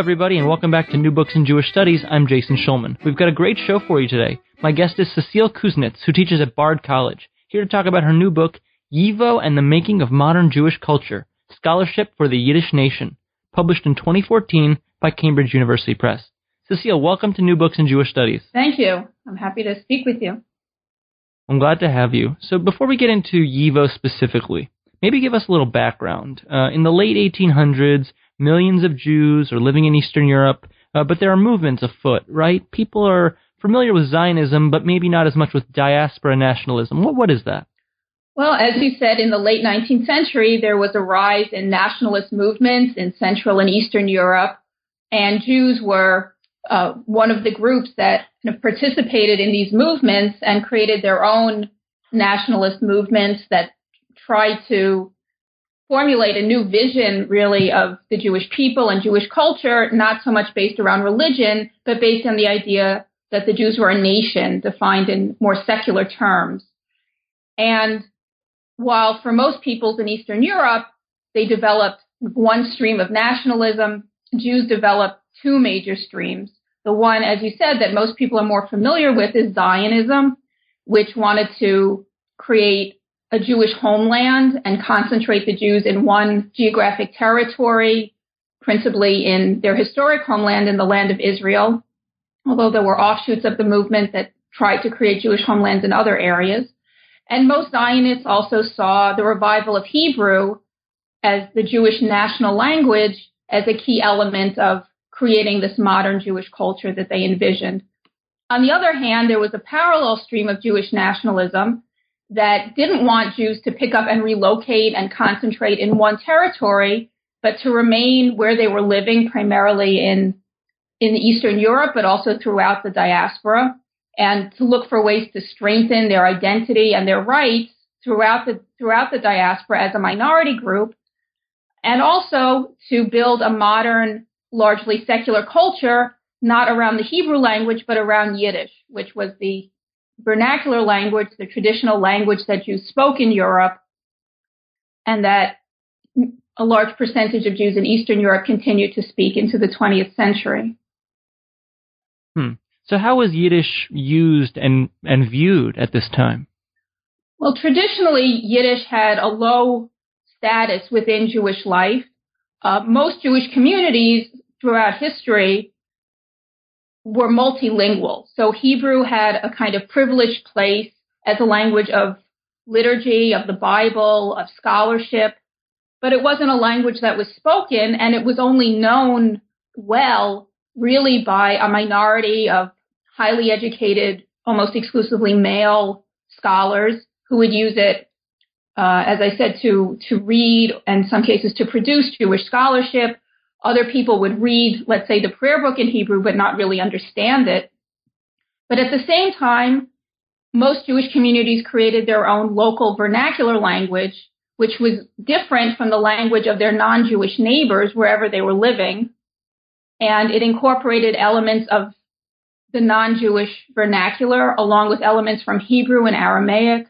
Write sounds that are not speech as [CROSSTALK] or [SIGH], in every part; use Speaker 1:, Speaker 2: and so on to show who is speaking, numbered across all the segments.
Speaker 1: everybody, and welcome back to New Books in Jewish Studies. I'm Jason Schulman. We've got a great show for you today. My guest is Cecile Kuznitz, who teaches at Bard College, here to talk about her new book, YIVO and the Making of Modern Jewish Culture Scholarship for the Yiddish Nation, published in 2014 by Cambridge University Press. Cecile, welcome to New Books in Jewish Studies.
Speaker 2: Thank you. I'm happy to speak with you.
Speaker 1: I'm glad to have you. So, before we get into YIVO specifically, maybe give us a little background. Uh, in the late 1800s, millions of Jews are living in Eastern Europe, uh, but there are movements afoot, right? People are familiar with Zionism, but maybe not as much with diaspora nationalism. What, what is that?
Speaker 2: Well, as you said, in the late 19th century, there was a rise in nationalist movements in Central and Eastern Europe, and Jews were uh, one of the groups that kind of participated in these movements and created their own nationalist movements that tried to formulate a new vision really of the Jewish people and Jewish culture, not so much based around religion, but based on the idea that the Jews were a nation defined in more secular terms. And while for most peoples in Eastern Europe, they developed one stream of nationalism, Jews developed two major streams. The one, as you said, that most people are more familiar with is Zionism, which wanted to create a Jewish homeland and concentrate the Jews in one geographic territory, principally in their historic homeland in the land of Israel, although there were offshoots of the movement that tried to create Jewish homelands in other areas. And most Zionists also saw the revival of Hebrew as the Jewish national language as a key element of creating this modern Jewish culture that they envisioned. On the other hand, there was a parallel stream of Jewish nationalism that didn't want Jews to pick up and relocate and concentrate in one territory, but to remain where they were living, primarily in, in Eastern Europe, but also throughout the diaspora, and to look for ways to strengthen their identity and their rights throughout the, throughout the diaspora as a minority group, and also to build a modern, largely secular culture, not around the Hebrew language, but around Yiddish, which was the vernacular language, the traditional language that Jews spoke in Europe, and that a large percentage of Jews in Eastern Europe continued to speak into the 20th century.
Speaker 1: Hmm. So, how was Yiddish used and, and viewed at this time?
Speaker 2: Well, traditionally, Yiddish had a low status within Jewish life. Uh, most Jewish communities throughout history were multilingual. So Hebrew had a kind of privileged place as a language of liturgy, of the Bible, of scholarship, but it wasn't a language that was spoken and it was only known well really by a minority of highly educated, almost exclusively male scholars who would use it, uh, as I said, to, to read and some cases to produce Jewish scholarship other people would read, let's say, the prayer book in Hebrew, but not really understand it. But at the same time, most Jewish communities created their own local vernacular language, which was different from the language of their non-Jewish neighbors wherever they were living. And it incorporated elements of the non-Jewish vernacular along with elements from Hebrew and Aramaic.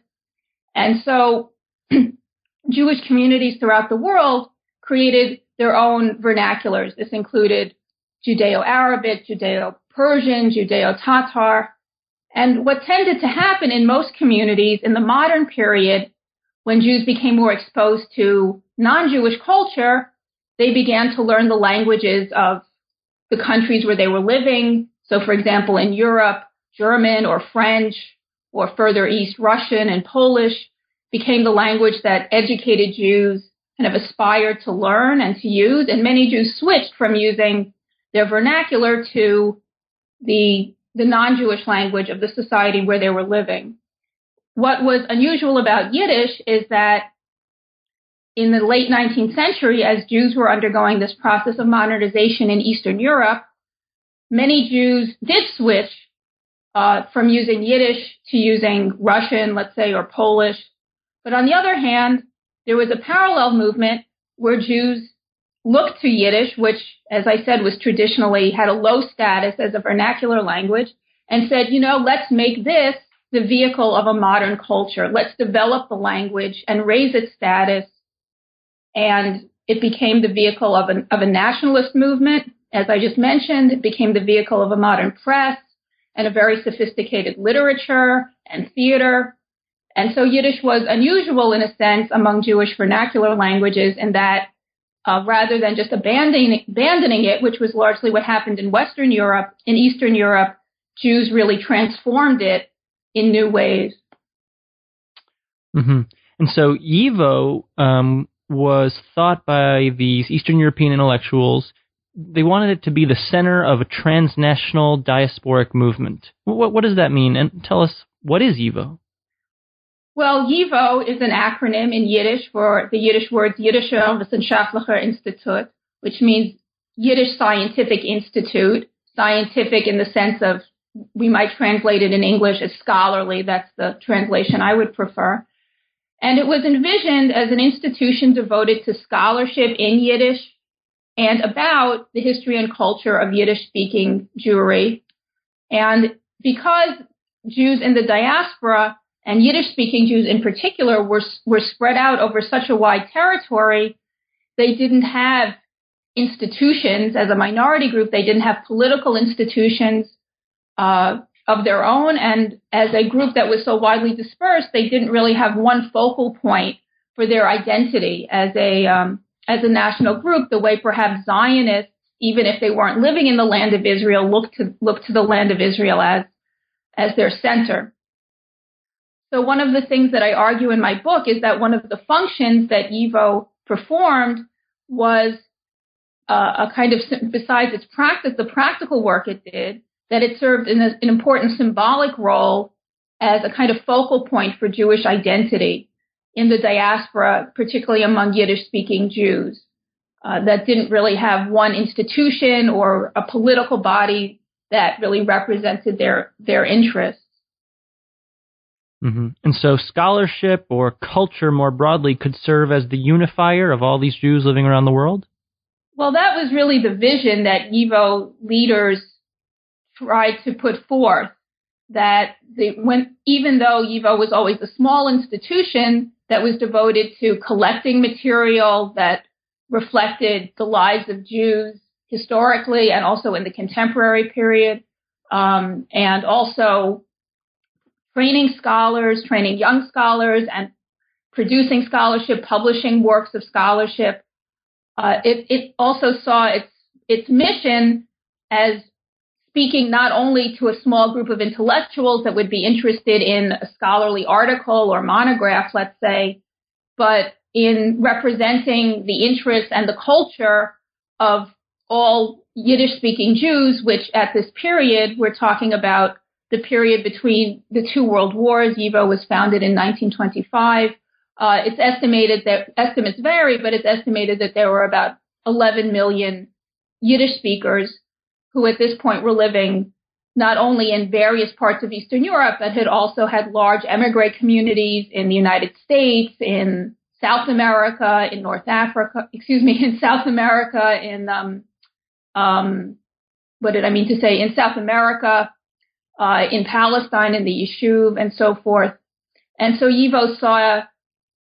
Speaker 2: And so [CLEARS THROAT] Jewish communities throughout the world created their own vernaculars. This included Judeo-Arabic, Judeo-Persian, Judeo-Tatar. And what tended to happen in most communities in the modern period, when Jews became more exposed to non-Jewish culture, they began to learn the languages of the countries where they were living. So, for example, in Europe, German or French, or further east, Russian and Polish became the language that educated Jews kind of aspired to learn and to use, and many Jews switched from using their vernacular to the, the non-Jewish language of the society where they were living. What was unusual about Yiddish is that in the late 19th century, as Jews were undergoing this process of modernization in Eastern Europe, many Jews did switch uh, from using Yiddish to using Russian, let's say, or Polish. But on the other hand, there was a parallel movement where Jews looked to Yiddish, which, as I said, was traditionally had a low status as a vernacular language, and said, you know, let's make this the vehicle of a modern culture. Let's develop the language and raise its status. And it became the vehicle of, an, of a nationalist movement, as I just mentioned, it became the vehicle of a modern press and a very sophisticated literature and theater. And so Yiddish was unusual in a sense among Jewish vernacular languages in that uh, rather than just abandoning, abandoning it, which was largely what happened in Western Europe, in Eastern Europe, Jews really transformed it in new ways.
Speaker 1: Mm-hmm. And so YIVO um, was thought by these Eastern European intellectuals. They wanted it to be the center of a transnational diasporic movement. What, what does that mean? And tell us, what is YIVO?
Speaker 2: Well, YIVO is an acronym in Yiddish for the Yiddish words Yidisher Visnshaftlekher Institut, which means Yiddish Scientific Institute, scientific in the sense of we might translate it in English as scholarly. That's the translation I would prefer. And it was envisioned as an institution devoted to scholarship in Yiddish and about the history and culture of Yiddish speaking Jewry. And because Jews in the diaspora and Yiddish speaking Jews in particular were, were spread out over such a wide territory, they didn't have institutions as a minority group. They didn't have political institutions uh, of their own. And as a group that was so widely dispersed, they didn't really have one focal point for their identity as a um, as a national group, the way perhaps Zionists, even if they weren't living in the land of Israel, looked to look to the land of Israel as as their center. So one of the things that I argue in my book is that one of the functions that YIVO performed was uh, a kind of besides its practice, the practical work it did that it served an, an important symbolic role as a kind of focal point for Jewish identity in the diaspora, particularly among Yiddish speaking Jews, uh, that didn't really have one institution or a political body that really represented their, their interests.
Speaker 1: Mm-hmm. And so scholarship or culture more broadly could serve as the unifier of all these Jews living around the world?
Speaker 2: Well, that was really the vision that YIVO leaders tried to put forth that when, even though YIVO was always a small institution that was devoted to collecting material that reflected the lives of Jews historically and also in the contemporary period, um, and also training scholars, training young scholars, and producing scholarship, publishing works of scholarship. Uh, it, it also saw its its mission as speaking not only to a small group of intellectuals that would be interested in a scholarly article or monograph, let's say, but in representing the interests and the culture of all Yiddish speaking Jews, which at this period, we're talking about the period between the two world wars. YIVO was founded in 1925. Uh, it's estimated that estimates vary, but it's estimated that there were about 11 million Yiddish speakers who at this point were living not only in various parts of Eastern Europe, but had also had large emigre communities in the United States, in South America, in North Africa, excuse me, [LAUGHS] in South America, in, um, um, what did I mean to say, in South America, uh, in Palestine, in the Yishuv, and so forth. And so YIVO saw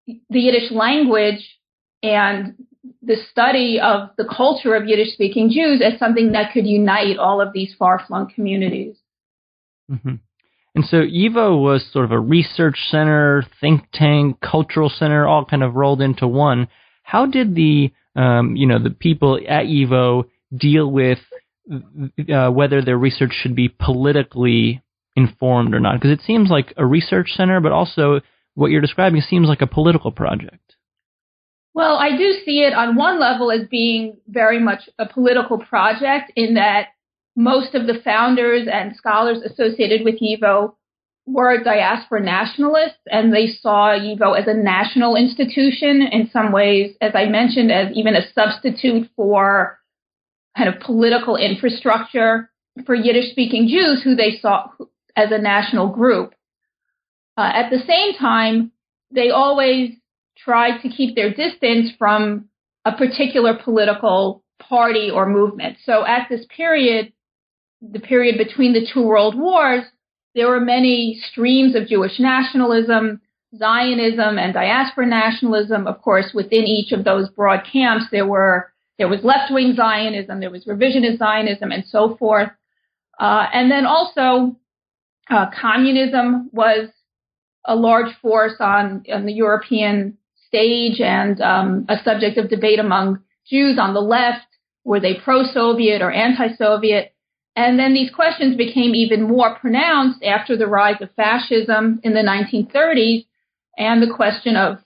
Speaker 2: the Yiddish language and the study of the culture of Yiddish speaking Jews as something that could unite all of these far flung communities.
Speaker 1: Mm-hmm. And so YIVO was sort of a research center, think tank, cultural center, all kind of rolled into one. How did the um, you know the people at YIVO deal with uh, whether their research should be politically informed or not? Because it seems like a research center, but also what you're describing seems like a political project.
Speaker 2: Well, I do see it on one level as being very much a political project in that most of the founders and scholars associated with YIVO were diaspora nationalists and they saw YIVO as a national institution in some ways, as I mentioned, as even a substitute for kind of political infrastructure for Yiddish speaking Jews who they saw as a national group. Uh, at the same time, they always tried to keep their distance from a particular political party or movement. So at this period, the period between the two world wars, there were many streams of Jewish nationalism, Zionism, and diaspora nationalism. Of course, within each of those broad camps, there were there was left wing Zionism, there was revisionist Zionism, and so forth. Uh, and then also, uh, communism was a large force on, on the European stage and um, a subject of debate among Jews on the left. Were they pro-Soviet or anti-Soviet? And then these questions became even more pronounced after the rise of fascism in the 1930s and the question of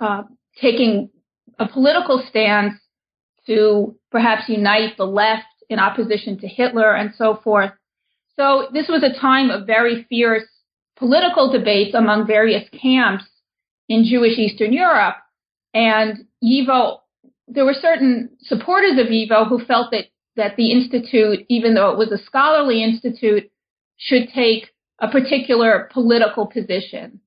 Speaker 2: uh, taking a political stance to perhaps unite the left in opposition to Hitler and so forth. So this was a time of very fierce political debates among various camps in Jewish Eastern Europe. And YIVO, there were certain supporters of YIVO who felt that, that the institute, even though it was a scholarly institute, should take a particular political position,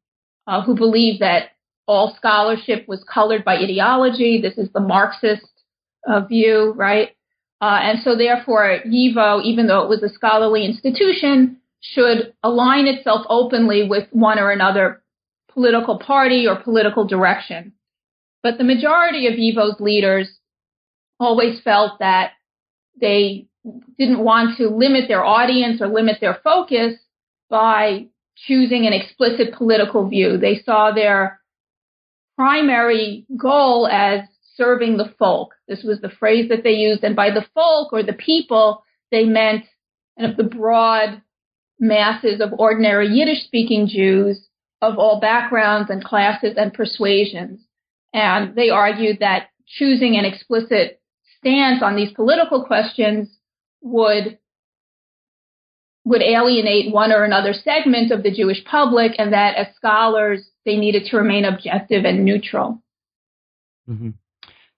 Speaker 2: uh, who believed that all scholarship was colored by ideology. This is the Marxist uh, view, right? Uh, and so therefore, YIVO, even though it was a scholarly institution, should align itself openly with one or another political party or political direction. But the majority of YIVO's leaders always felt that they didn't want to limit their audience or limit their focus by choosing an explicit political view. They saw their primary goal as serving the folk. This was the phrase that they used. And by the folk or the people, they meant kind of the broad masses of ordinary Yiddish speaking Jews of all backgrounds and classes and persuasions. And they argued that choosing an explicit stance on these political questions would would alienate one or another segment of the Jewish public and that as scholars they needed to remain objective and neutral.
Speaker 1: Mm-hmm.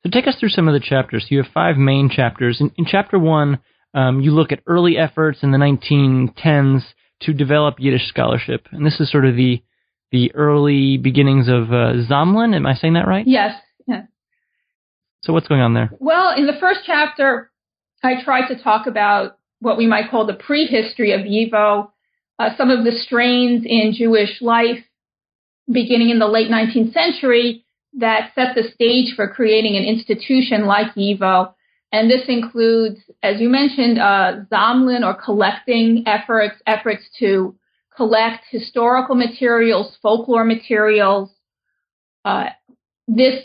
Speaker 1: So take us through some of the chapters. You have five main chapters. In, in chapter one, um, you look at early efforts in the 1910s to develop Yiddish scholarship, and this is sort of the the early beginnings of uh, zamlen. Am I saying that right?
Speaker 2: Yes. Yes.
Speaker 1: So what's going on there?
Speaker 2: Well, in the first chapter, I try to talk about what we might call the prehistory of YIVO, uh, some of the strains in Jewish life beginning in the late 19th century that set the stage for creating an institution like YIVO. And this includes, as you mentioned, uh, zamlen or collecting efforts, efforts to collect historical materials, folklore materials. Uh, this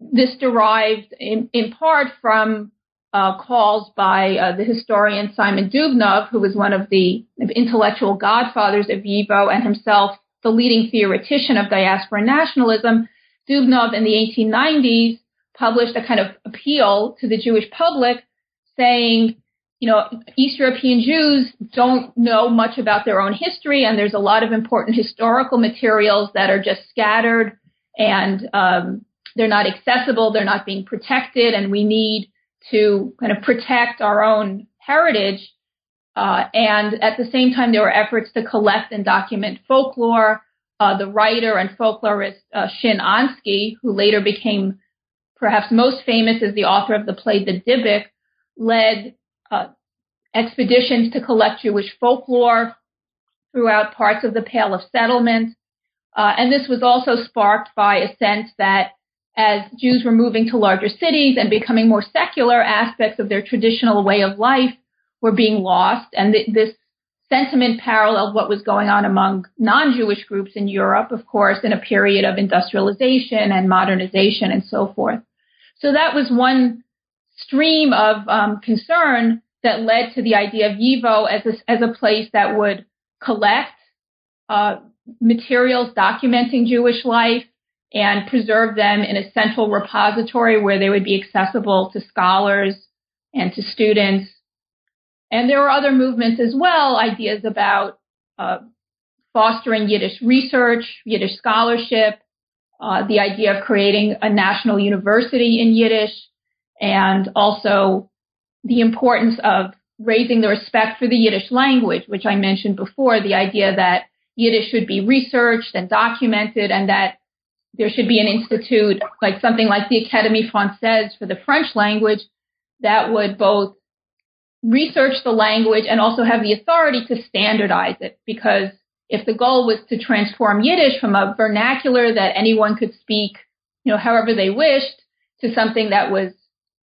Speaker 2: this derived in, in part from uh, calls by uh, the historian Simon Dubnov, who was one of the intellectual godfathers of YIVO and himself the leading theoretician of diaspora nationalism. Dubnov in the 1890s published a kind of appeal to the Jewish public saying, you know, East European Jews don't know much about their own history, and there's a lot of important historical materials that are just scattered and um, they're not accessible, they're not being protected, and we need to kind of protect our own heritage. Uh, and at the same time, there were efforts to collect and document folklore. Uh, the writer and folklorist uh, Shin Ansky, who later became perhaps most famous as the author of the play The Dybbuk, led uh, expeditions to collect Jewish folklore throughout parts of the Pale of Settlement. Uh, and this was also sparked by a sense that as Jews were moving to larger cities and becoming more secular, aspects of their traditional way of life were being lost. And th- this sentiment paralleled what was going on among non-Jewish groups in Europe, of course, in a period of industrialization and modernization and so forth. So that was one stream of um, concern that led to the idea of YIVO as a, as a place that would collect uh, materials documenting Jewish life, and preserve them in a central repository where they would be accessible to scholars and to students. And there were other movements as well, ideas about uh, fostering Yiddish research, Yiddish scholarship, uh, the idea of creating a national university in Yiddish, and also the importance of raising the respect for the Yiddish language, which I mentioned before, the idea that Yiddish should be researched and documented and that there should be an institute, like something like the Académie Française for the French language, that would both research the language and also have the authority to standardize it. Because if the goal was to transform Yiddish from a vernacular that anyone could speak, you know, however they wished, to something that was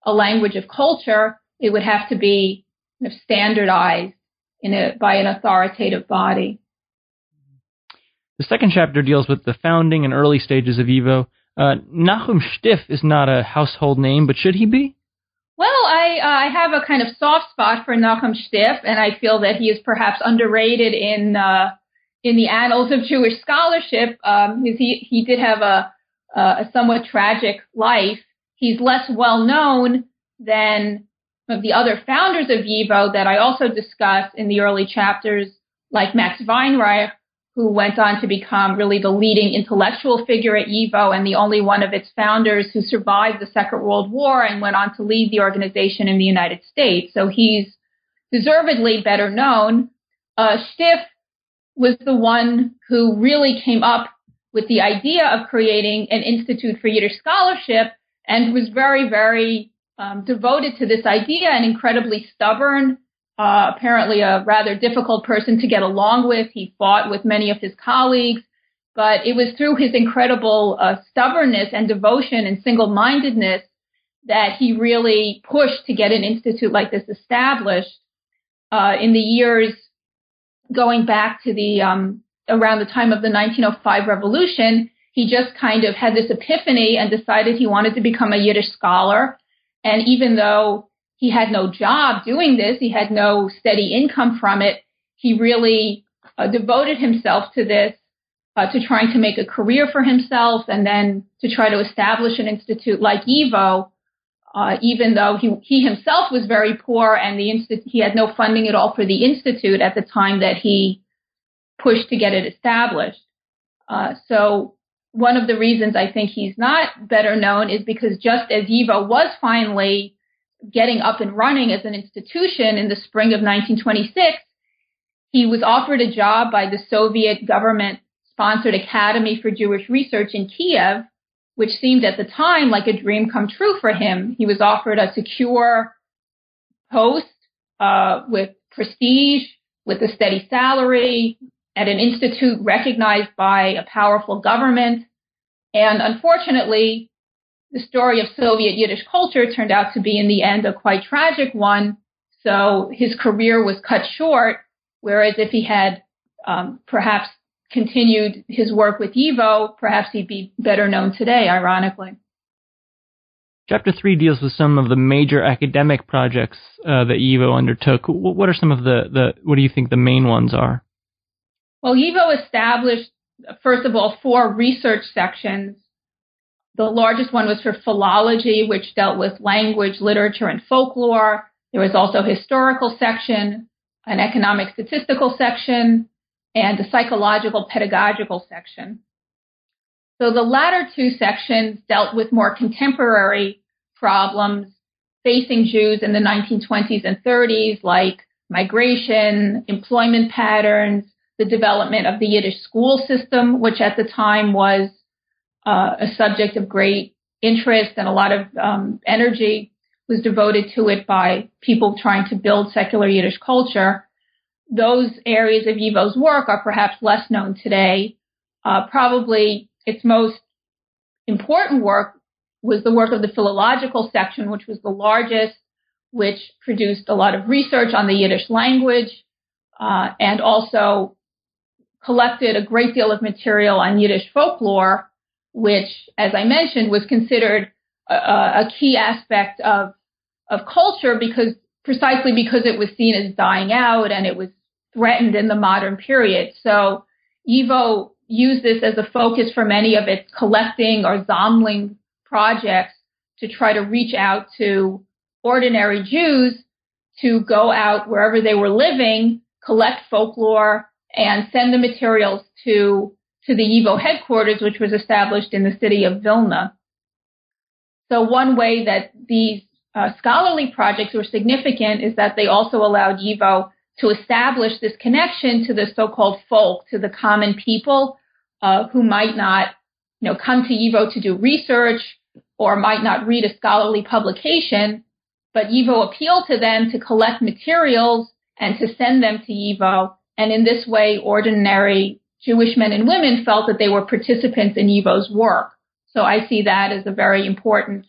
Speaker 2: a language of culture, it would have to be kind of standardized in a, by an authoritative body.
Speaker 1: The second chapter deals with the founding and early stages of YIVO. Uh, Nachum Shtif is not a household name, but should he be?
Speaker 2: Well, I uh, I have a kind of soft spot for Nachum Shtif, and I feel that he is perhaps underrated in uh, in the annals of Jewish scholarship. Um, he he did have a a somewhat tragic life. He's less well known than of the other founders of YIVO that I also discuss in the early chapters, like Max Weinreich, who went on to become really the leading intellectual figure at YIVO and the only one of its founders who survived the Second World War and went on to lead the organization in the United States. So he's deservedly better known. Uh, Shtif was the one who really came up with the idea of creating an Institute for Yiddish Scholarship and was very, very um, devoted to this idea and incredibly stubborn uh, apparently a rather difficult person to get along with. He fought with many of his colleagues, but it was through his incredible uh, stubbornness and devotion and single-mindedness that he really pushed to get an institute like this established. Uh, in the years going back to the um, around the time of the 1905 revolution, he just kind of had this epiphany and decided he wanted to become a Yiddish scholar. And even though he had no job doing this. He had no steady income from it. He really uh, devoted himself to this, uh, to trying to make a career for himself and then to try to establish an institute like YIVO, uh, even though he, he himself was very poor and the institute, he had no funding at all for the institute at the time that he pushed to get it established. Uh, so one of the reasons I think he's not better known is because just as YIVO was finally getting up and running as an institution in the spring of 1926, he was offered a job by the Soviet government sponsored Academy for Jewish Research in Kiev, which seemed at the time like a dream come true for him. He was offered a secure post uh, with prestige, with a steady salary, at an institute recognized by a powerful government. And unfortunately, the story of Soviet Yiddish culture turned out to be in the end a quite tragic one. So his career was cut short, whereas if he had um, perhaps continued his work with YIVO, perhaps he'd be better known today, ironically.
Speaker 1: Chapter 3 deals with some of the major academic projects uh, that YIVO undertook. What are some of the, the, what do you think the main ones are?
Speaker 2: Well, YIVO established, first of all, four research sections the largest one was for philology, which dealt with language, literature, and folklore. There was also a historical section, an economic statistical section, and a psychological pedagogical section. So the latter two sections dealt with more contemporary problems facing Jews in the 1920s and 30s, like migration, employment patterns, the development of the Yiddish school system, which at the time was uh, a subject of great interest and a lot of um, energy was devoted to it by people trying to build secular Yiddish culture. Those areas of YIVO's work are perhaps less known today. Uh, probably its most important work was the work of the philological section, which was the largest, which produced a lot of research on the Yiddish language, uh, and also collected a great deal of material on Yiddish folklore which, as I mentioned, was considered a, a key aspect of of culture because precisely because it was seen as dying out and it was threatened in the modern period. So YIVO used this as a focus for many of its collecting or Sammlung projects to try to reach out to ordinary Jews to go out wherever they were living, collect folklore, and send the materials to to the YIVO headquarters, which was established in the city of Vilna. So one way that these uh, scholarly projects were significant is that they also allowed YIVO to establish this connection to the so-called folk, to the common people uh, who might not, you know, come to YIVO to do research or might not read a scholarly publication, but YIVO appealed to them to collect materials and to send them to YIVO. And in this way, ordinary Jewish men and women felt that they were participants in YIVO's work. So I see that as a very important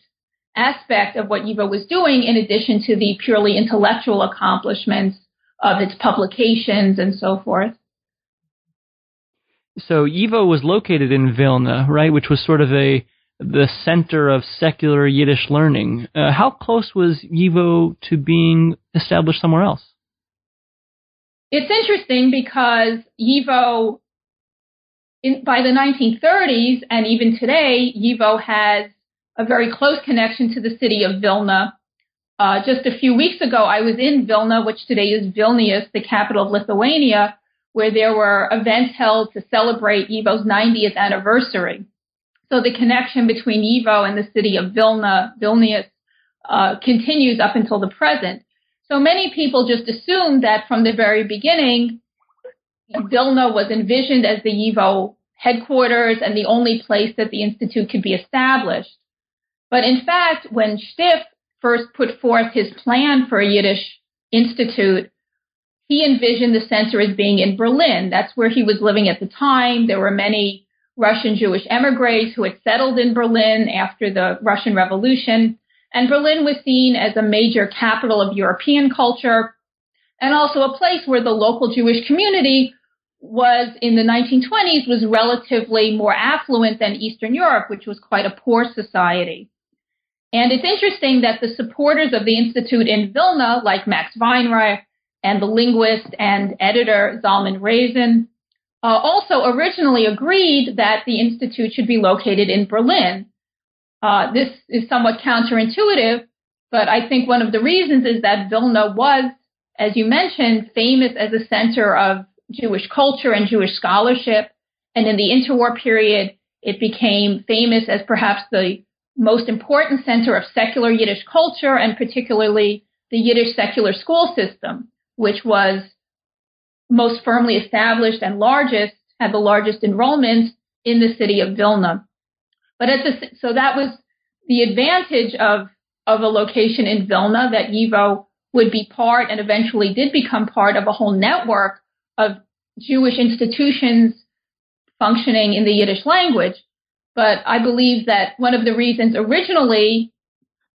Speaker 2: aspect of what YIVO was doing in addition to the purely intellectual accomplishments of its publications and so forth.
Speaker 1: So YIVO was located in Vilna, right, which was sort of a the center of secular Yiddish learning. Uh, how close was YIVO to being established somewhere else?
Speaker 2: It's interesting because YIVO, in, by the 1930s and even today, YIVO has a very close connection to the city of Vilna. Uh, just a few weeks ago, I was in Vilna, which today is Vilnius, the capital of Lithuania, where there were events held to celebrate YIVO's 90th anniversary. So the connection between YIVO and the city of Vilna, Vilnius, uh, continues up until the present. So many people just assume that from the very beginning, Vilna was envisioned as the YIVO headquarters and the only place that the institute could be established. But in fact, when Shtif first put forth his plan for a Yiddish institute, he envisioned the center as being in Berlin. That's where he was living at the time. There were many Russian Jewish emigres who had settled in Berlin after the Russian Revolution. And Berlin was seen as a major capital of European culture and also a place where the local Jewish community was in the 1920s was relatively more affluent than Eastern Europe, which was quite a poor society. And it's interesting that the supporters of the Institute in Vilna, like Max Weinreich and the linguist and editor Zalman Reyzen, uh, also originally agreed that the Institute should be located in Berlin. Uh, this is somewhat counterintuitive, but I think one of the reasons is that Vilna was, as you mentioned, famous as a center of Jewish culture and Jewish scholarship. And in the interwar period, it became famous as perhaps the most important center of secular Yiddish culture and particularly the Yiddish secular school system, which was most firmly established and largest, had the largest enrollment in the city of Vilna. But at the, so that was the advantage of, of a location in Vilna that YIVO would be part and eventually did become part of a whole network of Jewish institutions functioning in the Yiddish language. But I believe that one of the reasons originally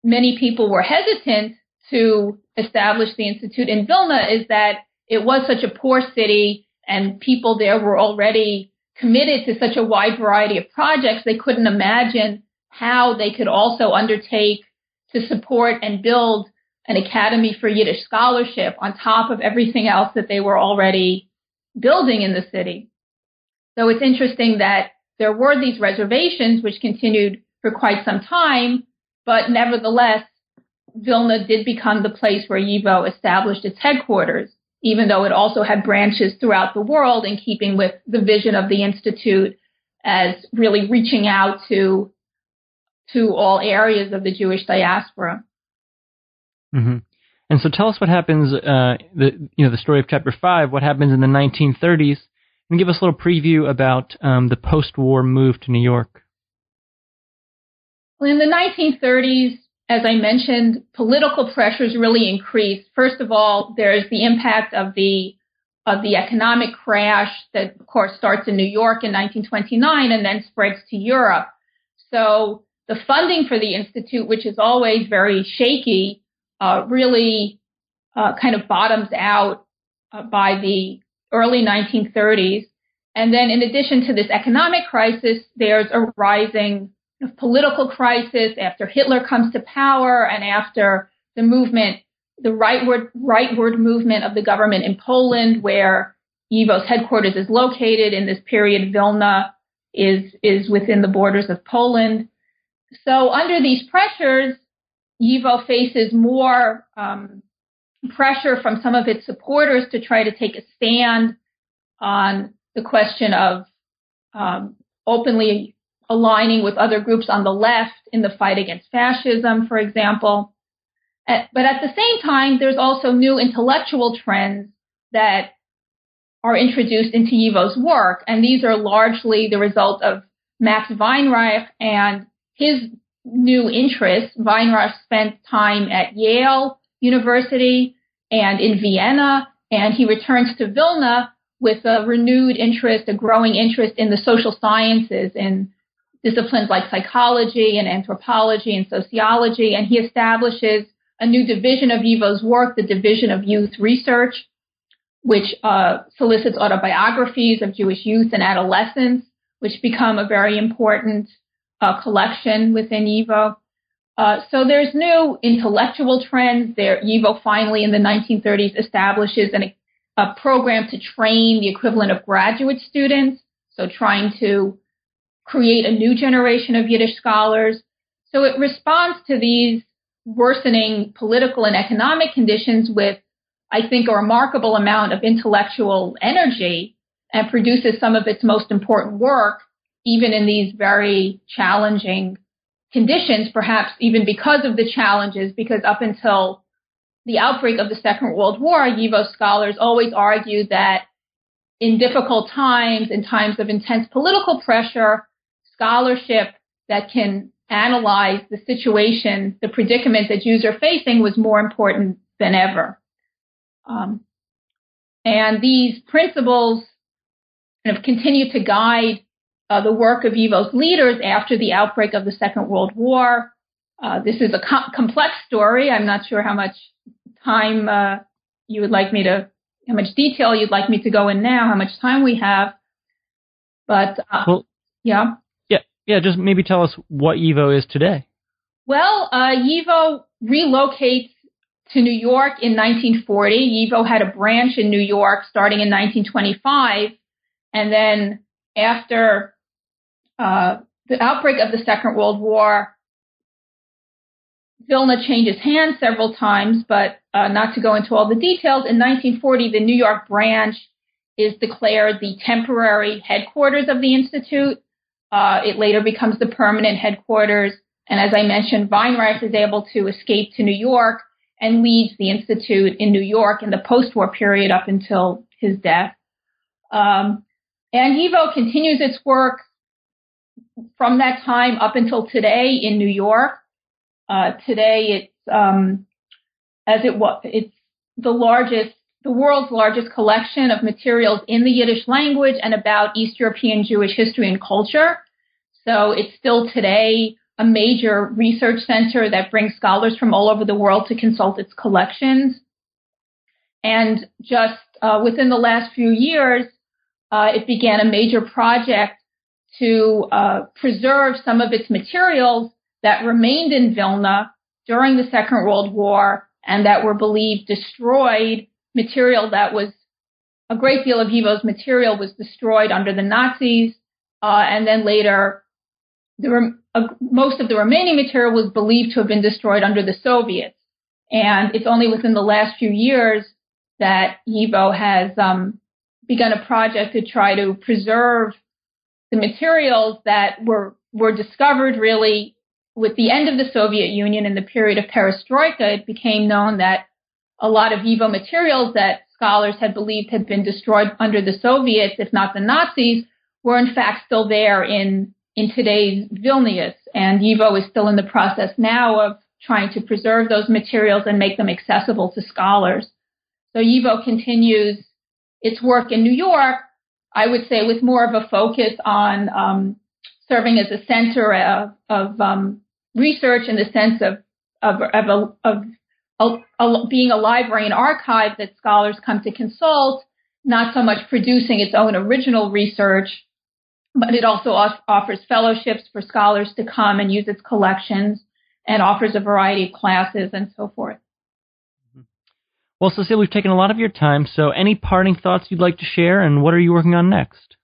Speaker 2: many people were hesitant to establish the Institute in Vilna is that it was such a poor city and people there were already committed to such a wide variety of projects, they couldn't imagine how they could also undertake to support and build an academy for Yiddish scholarship on top of everything else that they were already building in the city. So it's interesting that there were these reservations which continued for quite some time, but nevertheless, Vilna did become the place where YIVO established its headquarters, even though it also had branches throughout the world in keeping with the vision of the Institute as really reaching out to to all areas of the Jewish diaspora.
Speaker 1: Mm-hmm. And so, tell us what happens. Uh, the you know the story of chapter five. What happens in the 1930s and give us a little preview about um, the post-war move to New York.
Speaker 2: Well, in the 1930s, as I mentioned, political pressures really increased. First of all, there's the impact of the of the economic crash that, of course, starts in New York in 1929 and then spreads to Europe. So the funding for the institute, which is always very shaky, uh, really uh, kind of bottoms out uh, by the early 1930s. And then in addition to this economic crisis, there's a rising political crisis after Hitler comes to power and after the movement, the rightward, rightward movement of the government in Poland, where YIVO's headquarters is located in this period, Vilna is, is within the borders of Poland. So under these pressures, YIVO faces more um, pressure from some of its supporters to try to take a stand on the question of um, openly aligning with other groups on the left in the fight against fascism, for example. But at the same time, there's also new intellectual trends that are introduced into YIVO's work, and these are largely the result of Max Weinreich and his new interests. Weinreich spent time at Yale University and in Vienna, and he returns to Vilna with a renewed interest, a growing interest in the social sciences, in disciplines like psychology and anthropology and sociology, and he establishes a new division of YIVO's work, the Division of Youth Research, which uh, solicits autobiographies of Jewish youth and adolescents, which become a very important uh, collection within YIVO. Uh, so there's new intellectual trends. There, YIVO finally in the 1930s establishes an, a program to train the equivalent of graduate students. So trying to create a new generation of Yiddish scholars. So it responds to these worsening political and economic conditions with, I think, a remarkable amount of intellectual energy and produces some of its most important work, even in these very challenging conditions, perhaps even because of the challenges, because up until the outbreak of the Second World War, YIVO scholars always argued that in difficult times, in times of intense political pressure, scholarship that can analyze the situation, the predicament that Jews are facing was more important than ever. Um, and these principles kind of continue to guide uh, the work of YIVO's leaders after the outbreak of the Second World War. Uh, this is a co- complex story. I'm not sure how much time uh, you would like me to, how much detail you'd like me to go in now, how much time we have. But uh, well, yeah.
Speaker 1: Yeah, yeah. Just maybe tell us what YIVO is today.
Speaker 2: Well, uh, YIVO relocates to New York in 1940. YIVO had a branch in New York starting in 1925. And then after uh, the outbreak of the Second World War, Vilna changes hands several times, but uh, not to go into all the details. In 1940, the New York branch is declared the temporary headquarters of the Institute. Uh, it later becomes the permanent headquarters. And as I mentioned, Weinreich is able to escape to New York and leads the Institute in New York in the post-war period up until his death. Um, and YIVO continues its work from that time up until today in New York. Uh, today it's, um, as it was, it's the largest, the world's largest collection of materials in the Yiddish language and about East European Jewish history and culture. So it's still today a major research center that brings scholars from all over the world to consult its collections. And just uh, within the last few years, uh, it began a major project to uh, preserve some of its materials that remained in Vilna during the Second World War and that were believed destroyed, material that was a great deal of YIVO's material was destroyed under the Nazis, uh, and then later the rem- uh, most of the remaining material was believed to have been destroyed under the Soviets. And it's only within the last few years that YIVO has um, begun a project to try to preserve the materials that were were discovered really with the end of the Soviet Union and the period of perestroika, it became known that a lot of YIVO materials that scholars had believed had been destroyed under the Soviets, if not the Nazis, were in fact still there in, in today's Vilnius. And YIVO is still in the process now of trying to preserve those materials and make them accessible to scholars. So YIVO continues its work in New York, I would say with more of a focus on um, serving as a center of, of um, research in the sense of of, of, of, of a, being a library and archive that scholars come to consult, not so much producing its own original research, but it also off- offers fellowships for scholars to come and use its collections and offers a variety of classes and so forth.
Speaker 1: Well, Cecile, we've taken a lot of your time, so any parting thoughts you'd like to share, and what are you working on next?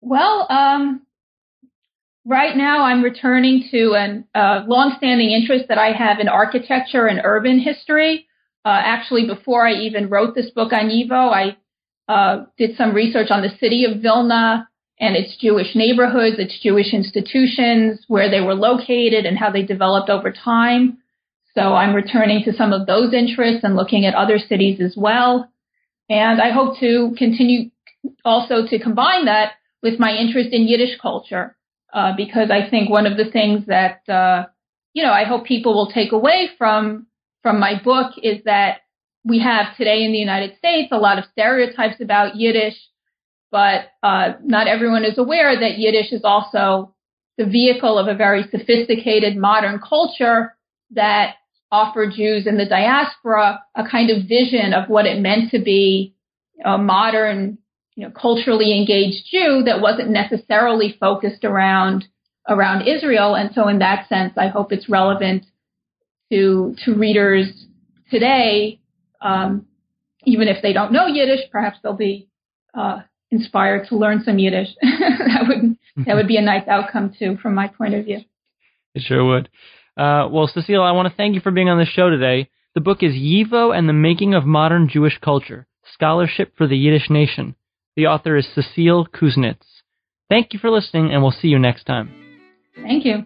Speaker 2: Well, um, right now I'm returning to a uh, longstanding interest that I have in architecture and urban history. Uh, actually, before I even wrote this book on YIVO, I uh, did some research on the city of Vilna and its Jewish neighborhoods, its Jewish institutions, where they were located and how they developed over time. So I'm returning to some of those interests and looking at other cities as well. And I hope to continue also to combine that with my interest in Yiddish culture, uh, because I think one of the things that, uh, you know, I hope people will take away from, from my book is that we have today in the United States a lot of stereotypes about Yiddish, but uh, not everyone is aware that Yiddish is also the vehicle of a very sophisticated modern culture that offered Jews in the diaspora a kind of vision of what it meant to be a modern, you know, culturally engaged Jew that wasn't necessarily focused around around Israel. And so in that sense, I hope it's relevant to to readers today, um, even if they don't know Yiddish, perhaps they'll be uh, inspired to learn some Yiddish. [LAUGHS] that would that would be a nice outcome too, from my point of view.
Speaker 1: It sure would. Uh, well, Cecile, I want to thank you for being on the show today. The book is YIVO and the Making of Modern Jewish Culture Scholarship for the Yiddish Nation. The author is Cecile Kuznitz. Thank you for listening, and we'll see you next time.
Speaker 2: Thank you.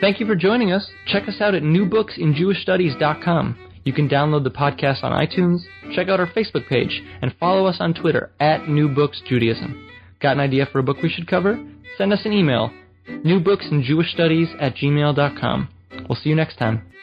Speaker 1: Thank you for joining us. Check us out at newbooksinjewishstudies.com. You can download the podcast on iTunes, check out our Facebook page, and follow us on Twitter at New Books Judaism. Got an idea for a book we should cover? Send us an email, newbooksinjewishstudies at gmail.com. We'll see you next time.